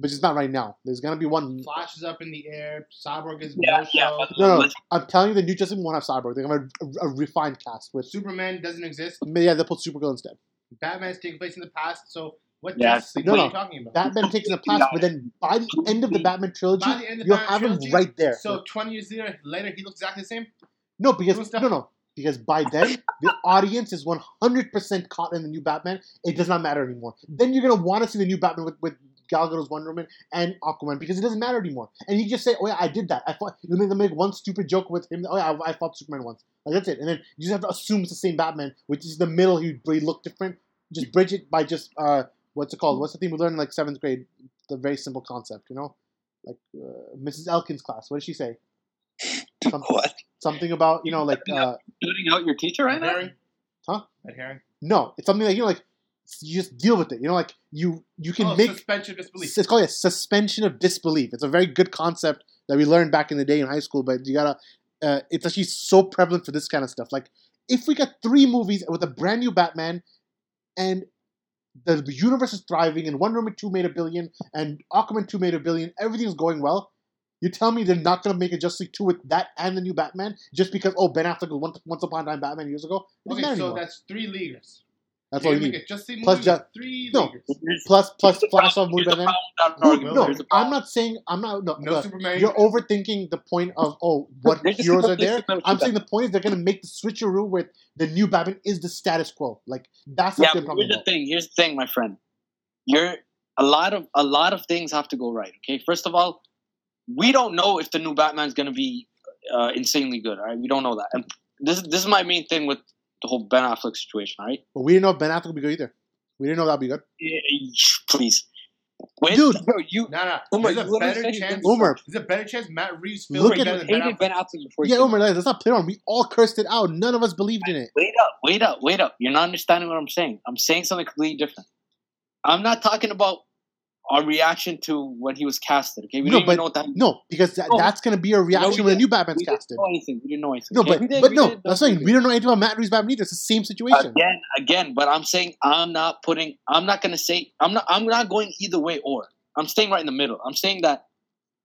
But it's not right now. There's gonna be one Flash is up in the air. Cyborg is Yeah, no yeah. show. No, no. I'm telling you, the new Justice League won't have Cyborg. They're gonna have a, a refined cast with. Superman doesn't exist. Yeah, they'll put Supergirl instead. Batman's taking place in the past. So what Yeah, Justice League no, what no. are you talking about? Batman takes in the past, but then by the end of the Batman trilogy, By the you'll Batman have him right there. So 20 years later, later he looks exactly the same. no, because no, no, because by then the audience is 100% caught in the new Batman. It does not matter anymore. Then you're gonna want to see the new Batman with, with Gal Gadot's Wonder Woman and Aquaman because it doesn't matter anymore. And you just say, "Oh yeah, I did that." I fought. You make, make one stupid joke with him. Oh yeah, I, I fought Superman once. Like that's it. And then you just have to assume it's the same Batman, which is the middle. He he looked different. Just bridge it by just uh, what's it called? What's the thing we learned in like seventh grade? The very simple concept, you know, like uh, Mrs. Elkins' class. What did she say? Some- What? Something about you know like uh, Shooting out your teacher right now? Herring? Huh? Red herring. no, it's something like you know like you just deal with it. You know like you you can oh, make suspension of disbelief. it's called a suspension of disbelief. It's a very good concept that we learned back in the day in high school, but you gotta. Uh, it's actually so prevalent for this kind of stuff. Like, if we got three movies with a brand new Batman, and the, the universe is thriving, and Wonder Woman two made a billion, and Aquaman two made a billion, everything's going well. You tell me they're not gonna make a Justice League two with that and the new Batman just because oh Ben Affleck was once, once upon a time Batman years ago. It Okay, so anymore. that's three leaguers. That's all you Make need. Just see Plus movie Ju- three No. Plus plus Flash problem- off movie here's by the then. problem with that No, argument. no, Here's the I'm not saying I'm not. No, No no, Superman. You're overthinking the point of oh, what heroes are there. I'm with saying the point is they're gonna make the switcheroo with the new Batman is the status quo. Like that's Yeah, what they're but talking here's the thing. Here's the thing, my friend. You're a lot of a lot of things have to go right. Okay, first of all, we don't know if the new Batman's going to be uh, insanely good. All right, we don't know that. And this this is my main thing with the whole Ben Affleck situation. right? But we didn't know if Ben Affleck would be good either. We didn't know that'd be good. Please, Wait, Dude, Bro, you No, no. Omer, There's you a better chance. gonna Omer. There's a better chance Matt Reeves feels Look better at- than Ben hated Affleck. Ben Affleck before. Yeah, did. Omer, let's not play on. We all cursed it out. None of us believed in it. wait up, wait up, wait up. You're not understanding what I'm saying. I'm saying something completely different. I'm not talking about our reaction to when he was casted. Okay, we No, don't but- know what that. No, because that, No. that's gonna be a reaction we when a new Batman's we didn't casted. know anything. We didn't know anything. No, okay? but We did- but we no, that's saying we don't know anything about Matt Reeves Batman either. It's the same situation. again, again. But I'm saying I'm not putting. I'm not gonna say. I'm not. I'm not going either way. Or I'm staying right in the middle. I'm saying that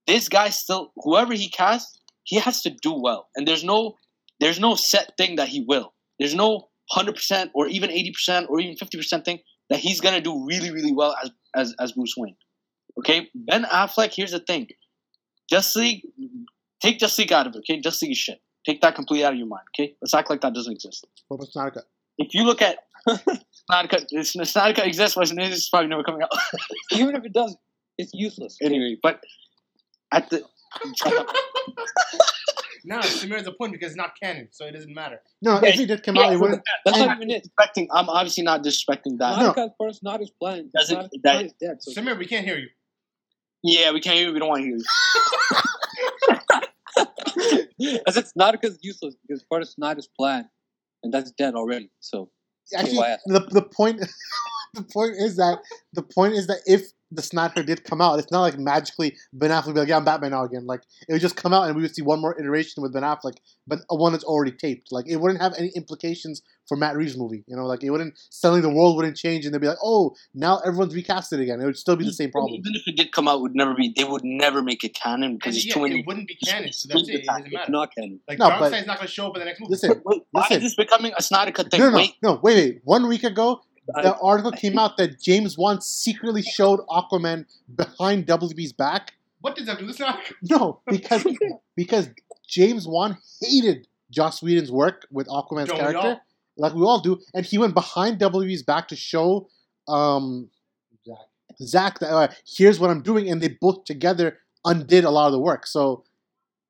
this guy still, whoever he casts, he has to do well. And there's no, there's no set thing that he will. There's no hundred percent or even eighty percent or even fifty percent thing that he's gonna do really, really well as as as Bruce Wayne. Okay, Ben Affleck. Here's the thing: Justice League, take Justice League out of it. Okay, Justice League is shit. Take that completely out of your mind. Okay, let's act like that doesn't exist. What about Snyder Cut? If you look at Snyder Cut, if Snyder Cut exists, but it's probably never coming out. Even if it does, it's useless. anyway, but at the No, Sameer has a point because it's not canon, so it doesn't matter. No, Yeah, if he did come yeah, out, he wouldn't. That's And- not even it. disrespecting, I'm obviously not disrespecting that. No. Monica first, not his plan. Does it- Not- that- not his dead. So Sameer, we can't hear you. Yeah, we can't hear you. We don't want to hear you. I said Snyder Cut's useless because part of Snyder's plan, and that's dead already. So Actually, the the point the point is that the point is that if the Snyder did come out, it's not like magically Ben Affleck would be like, "Yeah, I'm Batman now again." Like it would just come out and we would see one more iteration with Ben Affleck, but one that's already taped. Like it wouldn't have any implications for Matt Reeves' movie. You know, like it wouldn't suddenly the world wouldn't change and they'd be like, "Oh, now everyone's recasted again." It would still be the same problem. Even if it did come out, would never be. They would never make it canon because And there's yeah, too many. it wouldn't be canon, so that's it. It doesn't matter. it's not canon. Like No, Darkseid's not going to show up in the next movie. Listen, Wait, why listen. is this becoming a Snyder Cut thing? No, no, Wait, no. Wait, wait. One week ago, the I- article came out that James Wan secretly showed Aquaman behind WB's back. what does that do? This. No, because because James Wan hated Joss Whedon's work with Aquaman's Don't character, all? like we all do, and he went behind WB's back to show um, Zack that uh, here's what I'm doing, and they both together undid a lot of the work. So.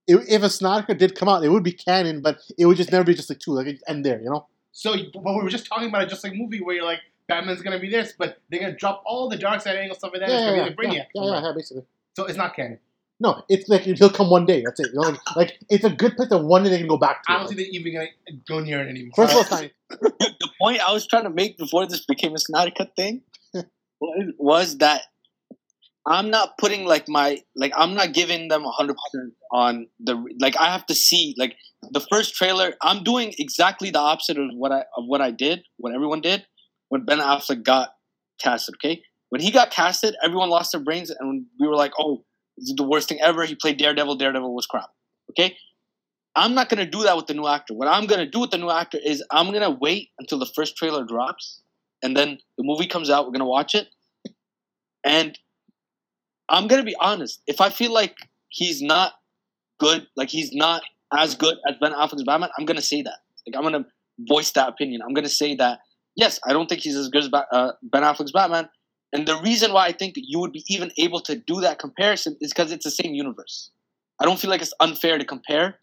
If if a Snyder did come out, it would be canon, but it would just never be just like two, like end there, you know. So, but we were just talking about it, just like movie where you're like, Batman's going to be this, but they're going to drop all the Darkseid angle stuff like that. Yeah, it's yeah, going yeah, be like yeah, yeah, yeah, yeah, basically. So it's not canon. No, it's like he'll come one day. That's it. You know, like, like it's a good place that one day they can go back to. I don't think they're even going to go near it anymore. First of all, time. the point I was trying to make before this became a Snyder Cut thing was, was that I'm not putting like my like I'm not giving them 100 percent on the like I have to see like the first trailer. I'm doing exactly the opposite of what I of what I did, what everyone did when Ben Affleck got casted. Okay, when he got casted, everyone lost their brains, and we were like, "Oh, this is the worst thing ever." He played Daredevil. Daredevil was crap. Okay. I'm not gonna do that with the new actor. What I'm gonna do with the new actor is I'm gonna wait until the first trailer drops, and then the movie comes out. We're gonna watch it, and I'm gonna be honest. If I feel like he's not good, like he's not as good as Ben Affleck's Batman, I'm gonna say that. Like I'm gonna voice that opinion. I'm gonna say that yes, I don't think he's as good as Ba- uh, Ben Affleck's Batman. And the reason why I think you would be even able to do that comparison is because it's the same universe. I don't feel like it's unfair to compare.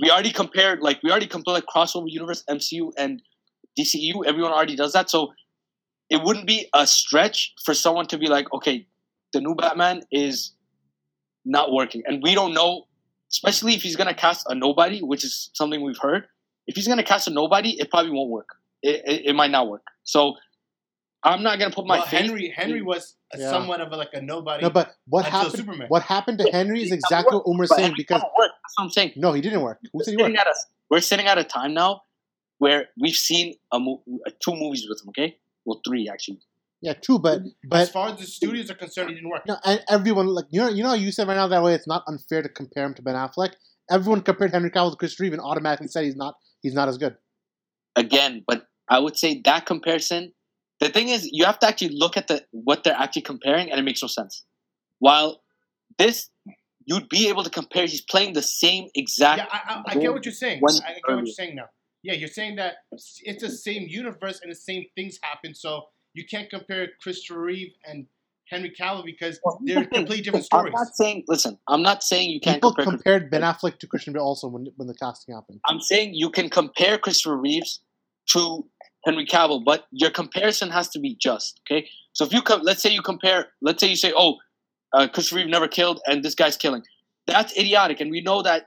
We already compared, like we already compared like crossover universe, MCU and DCU. Everyone already does that, so it wouldn't be a stretch for someone to be like, okay, the new Batman is not working, and we don't know, especially if he's gonna cast a nobody, which is something we've heard. If he's gonna cast a nobody, it probably won't work. It, it, it might not work. So I'm not gonna put my well. Henry Henry was a Yeah. somewhat of a, like a nobody. No, but what happened? Superman. What happened to Henry is exactly what Omer's but saying Henry because work. That's what I'm saying. no, he didn't work. Who said he worked? a, we're sitting at a time now where we've seen a mo- two movies with him. Okay, well, three actually. Yeah, true, but but as far as the studios are concerned, he didn't work. no, and everyone like you know you know how you said right now that way it's not unfair to compare him to Ben Affleck. Everyone compared Henry Cavill to Chris Reeve and automatically said he's not he's not as good. Again, but I would say that comparison. The thing is, you have to actually look at the what they're actually comparing, and it makes no sense. While this, you'd be able to compare. He's playing the same exact. Yeah, I, I, I get what you're saying. One I get what you're saying now. Yeah, you're saying that it's the same universe and the same things happen, so you can't compare Christopher Reeve and Henry Cavill because they're completely different stories. I'm not saying. Listen, I'm not saying you can't People compare. compared Ben Affleck to Christian Bale also when when the casting happened. I'm saying you can compare Christopher Reeves to Henry Cavill, but your comparison has to be just. Okay, so if you com- let's say you compare, let's say you say, oh, uh, Christopher Reeve never killed, and this guy's killing. That's idiotic, and we know that.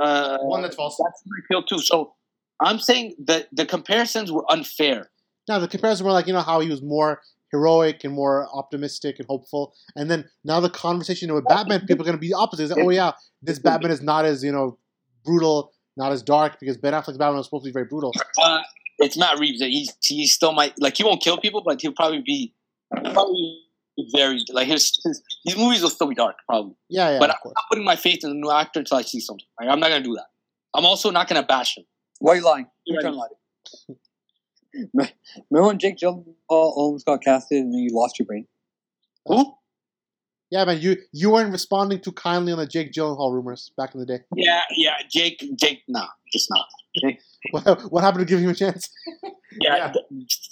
Uh, One that's false. That's Henry killed too. So I'm saying that the comparisons were unfair. Now the comparison were like you know how he was more heroic and more optimistic and hopeful, and then now the conversation with Batman, people are going to be the opposite. It's like, oh yeah, this Batman is not as you know brutal, not as dark because Ben Affleck's Batman was supposed to be very brutal. Uh, it's Matt Reeves. He he still might like he won't kill people, but he'll probably be probably very like his, his these movies will still be dark probably. Yeah, yeah, But of course. I'm putting my faith in the new actor until I see something. Like, I'm not gonna do that. I'm also not gonna bash him. Why are you lying? You're You're trying to lie. Remember when Jake Gyllenhaal almost got casted and then you lost your brain? Who? Yeah, man, you you weren't responding too kindly on the Jake Gyllenhaal rumors back in the day. Yeah, yeah. Jake, Jake, nah, just not. What, what happened to giving him a chance? Yeah, Yeah.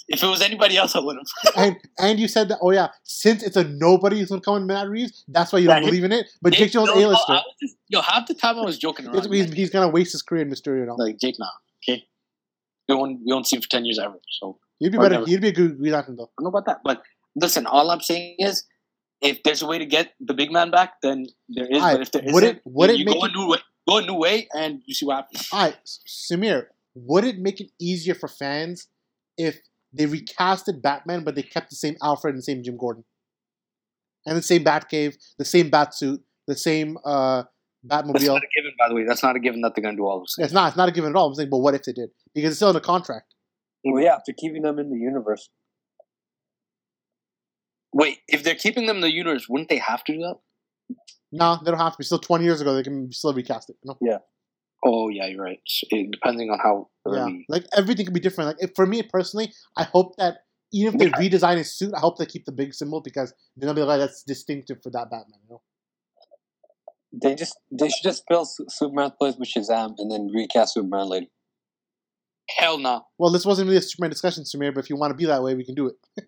if it was anybody else, I would have. And and you said that. Oh yeah, since it's a nobody who's gonna come in Matt Reeves, that's why you don't believe in it. But Jake Gyllenhaal's no, no, A-lister. I was just- Yo, half the time I was joking around. He's, he's, gonna waste his career in Mysterio now. like, Jake, nah, okay. We won't, we won't see him for ten years ever. So He'd be better. never. He'd be a good Lantern though. I don't know about that. But listen, all I'm saying is, if there's a way to get the big man back, then there is. Alright, but if there would isn't, it- would it you go a new way, go a new way, and you see what happens. All right, Sameer, would it make it easier for fans if they recasted Batman, but they kept the same Alfred and the same Jim Gordon, and the same Batcave, the same Batsuit, the same uh, That's not a given, by the way. That's not a given that they're gonna do all those things. It's not. It's not a given at all. I'm saying, but what if they did? Because it's still in the contract. Well, yeah, after keeping them in the universe. Wait, if they're keeping them in the universe, wouldn't they have to do that? No, they don't have to be. Still, 20 years ago, they can still recast it. You know? Oh yeah, you're right. It, depending on how Yeah, like everything can be different. Like if, for me personally, I hope that even if they redesign his suit, I hope they keep the big symbol because then they'll be like that's distinctive for that Batman. You know? They just they should just fill Su- Superman place with Shazam and then recast Superman later. Hell no. Well, this wasn't really a Superman discussion, Sameer, but if you want to be that way, we can do it.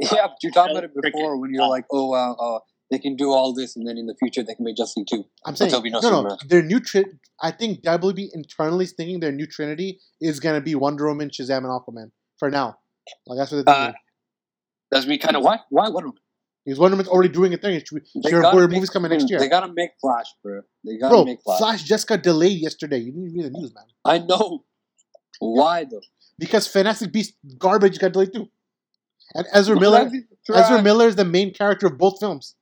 yeah, but you're talking about it before when you're like, oh wow, uh, they can do all this and then in the future they can make Justice League two. I'm saying there'll be no no, no. Superman. Their new tri- I think WB internally is thinking their new Trinity is gonna be Wonder Woman, Shazam, and Aquaman for now. Like that's what they're thinking. Uh, That's me kind of why? Why? What? Because Wonder Woman's already doing a thing. She, They her, gotta her movie's coming next year. They gotta make Flash, bro. They gotta Bro, make Flash. Flash just got delayed yesterday. You didn't read the news, man. I know. Why though? Because Fantastic Beast garbage got delayed too. And Ezra Miller, Ezra Miller is the main character of both films.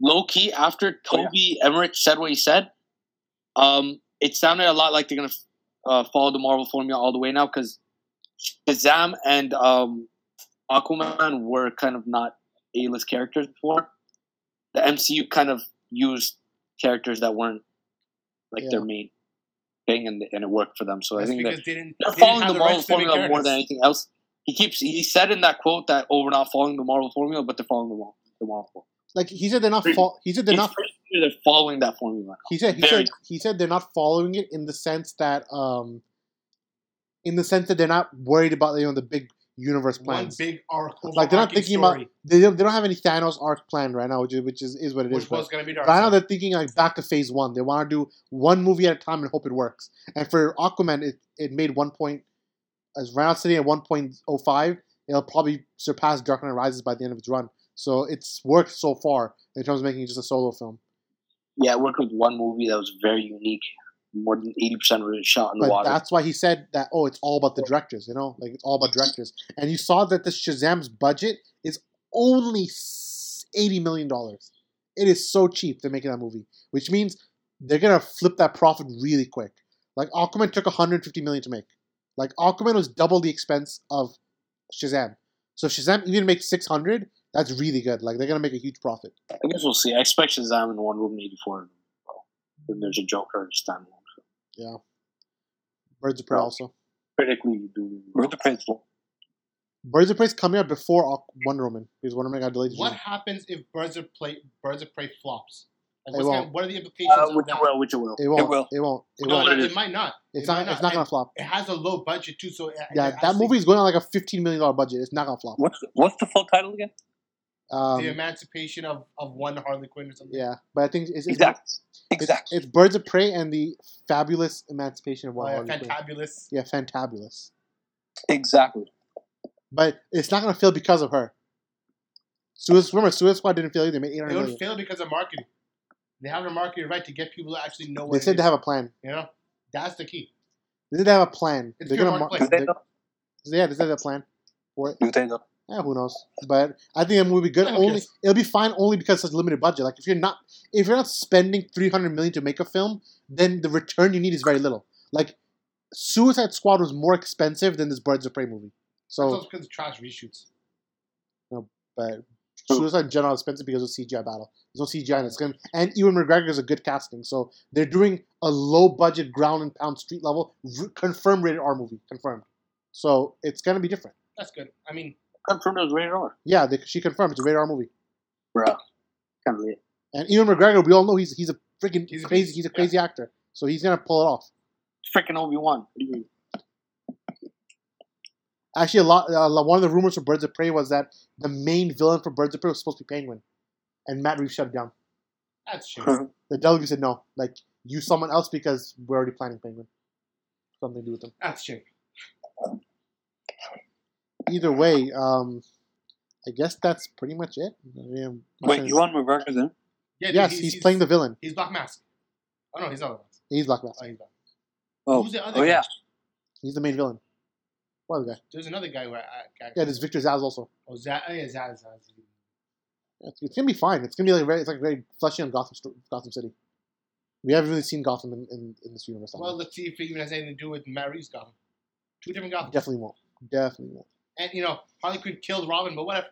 Low key, after Toby Emmerich said what he said, um, it sounded a lot like they're gonna uh, follow the Marvel formula all the way now because Shazam and um, Aquaman were kind of not A-list characters before. The MCU kind of used characters that weren't like Yeah. their main thing, and, and it worked for them. So I think that they didn't. they're they didn't following the the Marvel rights to make formula more characters. than anything else. He keeps he said in that quote that oh we're not following the Marvel formula, but they're following the Marvel. The Marvel formula. Like he said, they're not. Fo- he said they're It's not. pretty they're following that formula. He said. He Very- said. He said they're not following it in the sense that, um, in the sense that they're not worried about you know the big universe plan. One big arc. Like they're not overarching thinking about they don't, they don't have any Thanos arc planned right now, which is which is, is what it is. which but- was going to be Dark. Right now, they're thinking like back to phase one. They want to do one movie at a time and hope it works. And for Aquaman, it, it made one point as right now sitting at one point oh five. It'll probably surpass Dark Knight Rises by the end of its run. So it's worked so far in terms of making it just a solo film. Yeah, I worked with one movie that was very unique. More than eighty percent of it shot in the But water. that's why he said that. Oh, it's all about the directors. You know, like it's all about directors. And you saw that the Shazam's budget is only eighty million dollars. It is so cheap they're making that movie, which means they're gonna flip that profit really quick. Like Aquaman took 150 million to make. Like Aquaman was double the expense of Shazam. So if Shazam even makes 600, that's really good. Like they're gonna make a huge profit. I guess we'll see. I expect Shazam and Wonder Woman eighty four. Then there's a Joker standalone. So Birds of Prey also. critically, you do. Where's the prince? Birds of Prey is coming out before Wonder Woman because Wonder Woman got delayed. What June. happens if Birds of Prey Birds of Prey flops? Like, It what's won't. gonna, what are the implications Uh, which it will, which it will. It won't. It will. won't. It No, won't. it, it it might not. It's It not. might It's not gonna And flop. It has a low budget too, so it, Yeah, it that movie is going on like a fifteen million dollar budget. It's not gonna flop. What's what's the full title again? Um, the emancipation of, of one Harley Quinn or something. yeah, but I think it's it's, Exactly. it's, Exactly. it's Birds of Prey and the fabulous emancipation of Oh, one. yeah, Harley Quinn. fantabulous. Yeah, fantabulous. Exactly. But it's not gonna fail because of her. Suicide, remember, Suicide Squad didn't fail either. They made eight It would fail because of marketing. They have a marketing right to get people to actually know what They it said they have a plan. You know, that's the key. They said they have a plan. It's They're gonna. Mar- they they- though? yeah, they said they have a plan for it. Do they though? Yeah, who knows? But I think it will be good. Only cares? it'll be fine only because it's limited budget. Like if you're not if you're not spending three hundred million to make a film, then the return you need is very little. Like Suicide Squad was more expensive than this Birds of Prey movie. So, also because of trash reshoots. No, but Suicide in general is expensive because of CGI battle. There's no CGI in it. It's gonna, and Ewan McGregor is a good casting. So they're doing a low budget ground and pound street level r- confirmed rated R movie confirmed. So it's gonna be different. That's good. I mean, Confirmed as rated R. Yeah, they, she confirmed it's a radar movie. Bruh. Can't believe it. And Ewan McGregor, we all know he's he's a freaking He's crazy he's a Yeah. crazy actor. So he's gonna pull it off. Freaking Obi Wan. Actually, a lot, uh, a lot. One of the rumors for Birds of Prey was that the main villain for Birds of Prey was supposed to be Penguin, and Matt Reeves shut it down. that's true. The W said no, like use someone else because we're already planning Penguin. Something to do with them. That's true. Either way, um, I guess that's pretty much it. I mean, Wait, Ewan McGregor then? Yeah, dude, yes, he's, playing the villain. He's Black Mask. Oh no, he's not. Black He's Black Mask. Oh, he's Black. Oh, Who's the other oh guy? yeah. He's the main villain. What other guy? There's another guy where I, I, Yeah, there's Victor Zsasz also. Oh, Zsasz. Oh, yeah, Zsasz. Zsasz. Yeah, It's, it's gonna be fine. It's gonna be like very, it's like very fleshy on Gotham, Gotham City. We haven't really seen Gotham in, in, in this universe. Well, let's see if it even has anything to do with Mary's Reeves' Gotham. Two different Gothams. definitely won't. Definitely won't. And you know, Harley Quinn killed Robin, but whatever.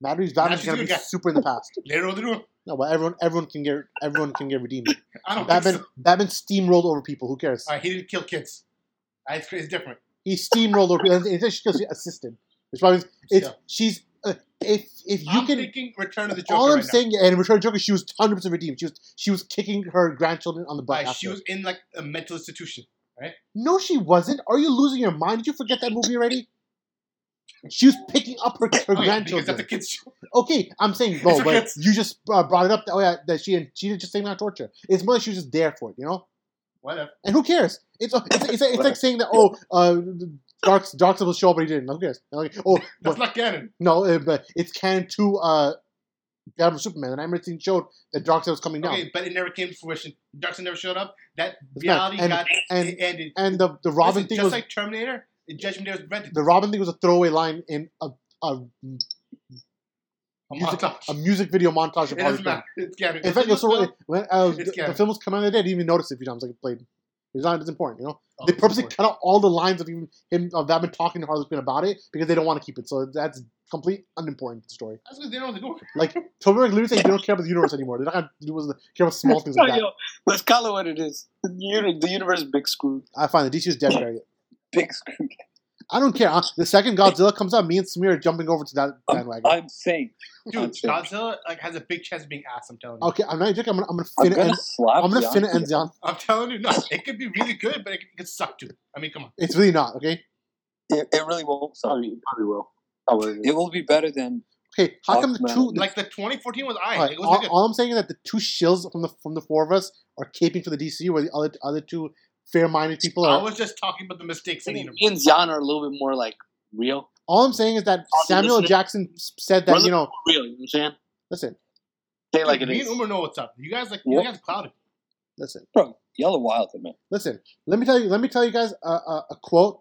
Matt Reeves Batman's gonna be guy. super in the past. They to do. No, but everyone everyone can get everyone can get redeemed. I don't Batman so. Batman steamrolled over people. Who cares? All right, he didn't kill kids. That's crazy. It's different. He steamrolled over people. And It's she kills assisted. Which probably it's she's uh, if if you I'm can. thinking Return of the Joker. All I'm right now. saying, and in Return of the Joker, she was 100 percent redeemed. She was she was kicking her grandchildren on the butt. Right, she was in like a mental institution. Right? No, she wasn't. Are you losing your mind? Did you forget that movie already? She was picking up her, her Oh, yeah, grandchildren. that's a kid's show. Okay, I'm saying, no, It's but you just uh, brought it up. That, oh yeah, that she she did just saying not torture. It's more like she was just there for it, you know. Whatever. And who cares? It's it's, it's, it's, like saying that oh, uh, Dark Dark will show up, but he didn't. Who cares? Like, oh, That's what, not canon. no, uh, but it's canon to uh, Batman vs Superman. The Nightmare Scene showed that Darkseid was coming down, Okay, but it never came to fruition. Darkseid never showed up. That It's reality and- got and- ended. and the the Robin Listen, thing just was like Terminator, Judgment Day was invented. the Robin thing was a throwaway line in a a, A music, montage. a music video montage of It Harley doesn't Quinn. matter. It's canon. In fact, it was so, when uh, It's the, the film was coming out of the day, I didn't even notice it a few times. Like it played. It's not as important, you know. Oh, they purposely important. cut out all the lines of even him of Batman talking to Harley Quinn about it because they don't want to keep it. So that's complete unimportant story. That's because they know what they're doing. Like Toby McLeary said, they don't care about the universe anymore. They're not gonna do was care about small things like that. Yo, let's call it what it is. The, uni- the universe is big screwed. I find the DC is dead bury it. Big screwed. I don't care. Uh, The second Godzilla comes out, me and Sameer are jumping over to that I'm, bandwagon. I'm saying. Dude, I'm saying. Godzilla like has a big chance of being ass. I'm telling you. Okay, I'm not joking. I'm gonna, I'm gonna I'm fin it. gonna And, slap I'm gonna you fin it on- Enzian. I'm telling you, no. It could be really good, but it could, it could suck too. I mean, come on. It's really not. Okay. It, it really won't. Sorry. Probably, probably will. Probably It will be better than. Okay. How come the Aquaman. two? Like the 2014 was I. Alright, it was all, all I'm saying is that the two shills from the from the four of us are caping for the DC, where the other other two fair-minded people are. I was just talking about the mistakes in the Me and Zayyan are a little bit more like real. All I'm saying is that Samuel L. Optimistic. Jackson said that We're you know. Real, you know what I'm saying? Listen, Say it like it me is. and Omer know what's up. You guys like you guys are clouded. listen, Bro, yellow wild, man. listen. Let me tell you. Let me tell you guys a, a, a quote,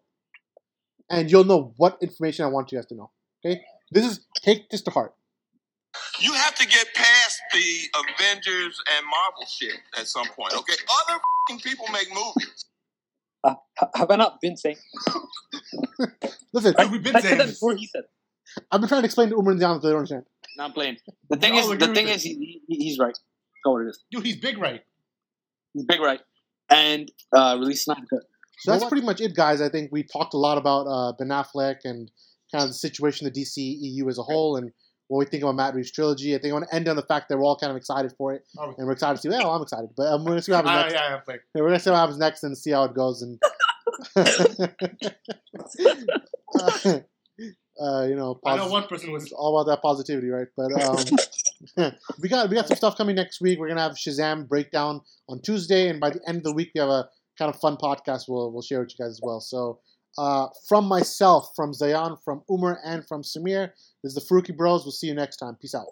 and you'll know what information I want you guys to know. Okay, this is take this to heart. You have to get past the Avengers and Marvel shit at some point, okay? Other fing people make movies. Uh, ha- have I not been saying? Listen, Dude, we've been I saying said that before he said. it. I've been trying to explain to Omer and Zayyan that they don't understand. Not playing. The thing is, the thing is, he, he, he's right. Go what it is. Dude, he's big right. He's big right. And uh, release Snyder Cut. So that's pretty much it, guys. I think we talked a lot about uh, Ben Affleck and kind of the situation of the DC EU as a whole and what we think about Matt Reeves' trilogy. I think I want to end on the fact that we're all kind of excited for it, Are we? and we're excited to see. Well, I'm excited, but um, we're gonna see what happens Ah, next. yeah, yeah, like, We're gonna see what happens next and see how it goes. And uh, you know, I know one person was. all about that positivity, right? But um, we got we got some stuff coming next week. We're gonna have Shazam breakdown on Tuesday, and by the end of the week, we have a kind of fun podcast. We'll we'll share with you guys as well. So. Uh, from myself, from Zayyan, from Omer, and from Sameer, this is the Farooqi Bros. We'll see you next time. Peace out.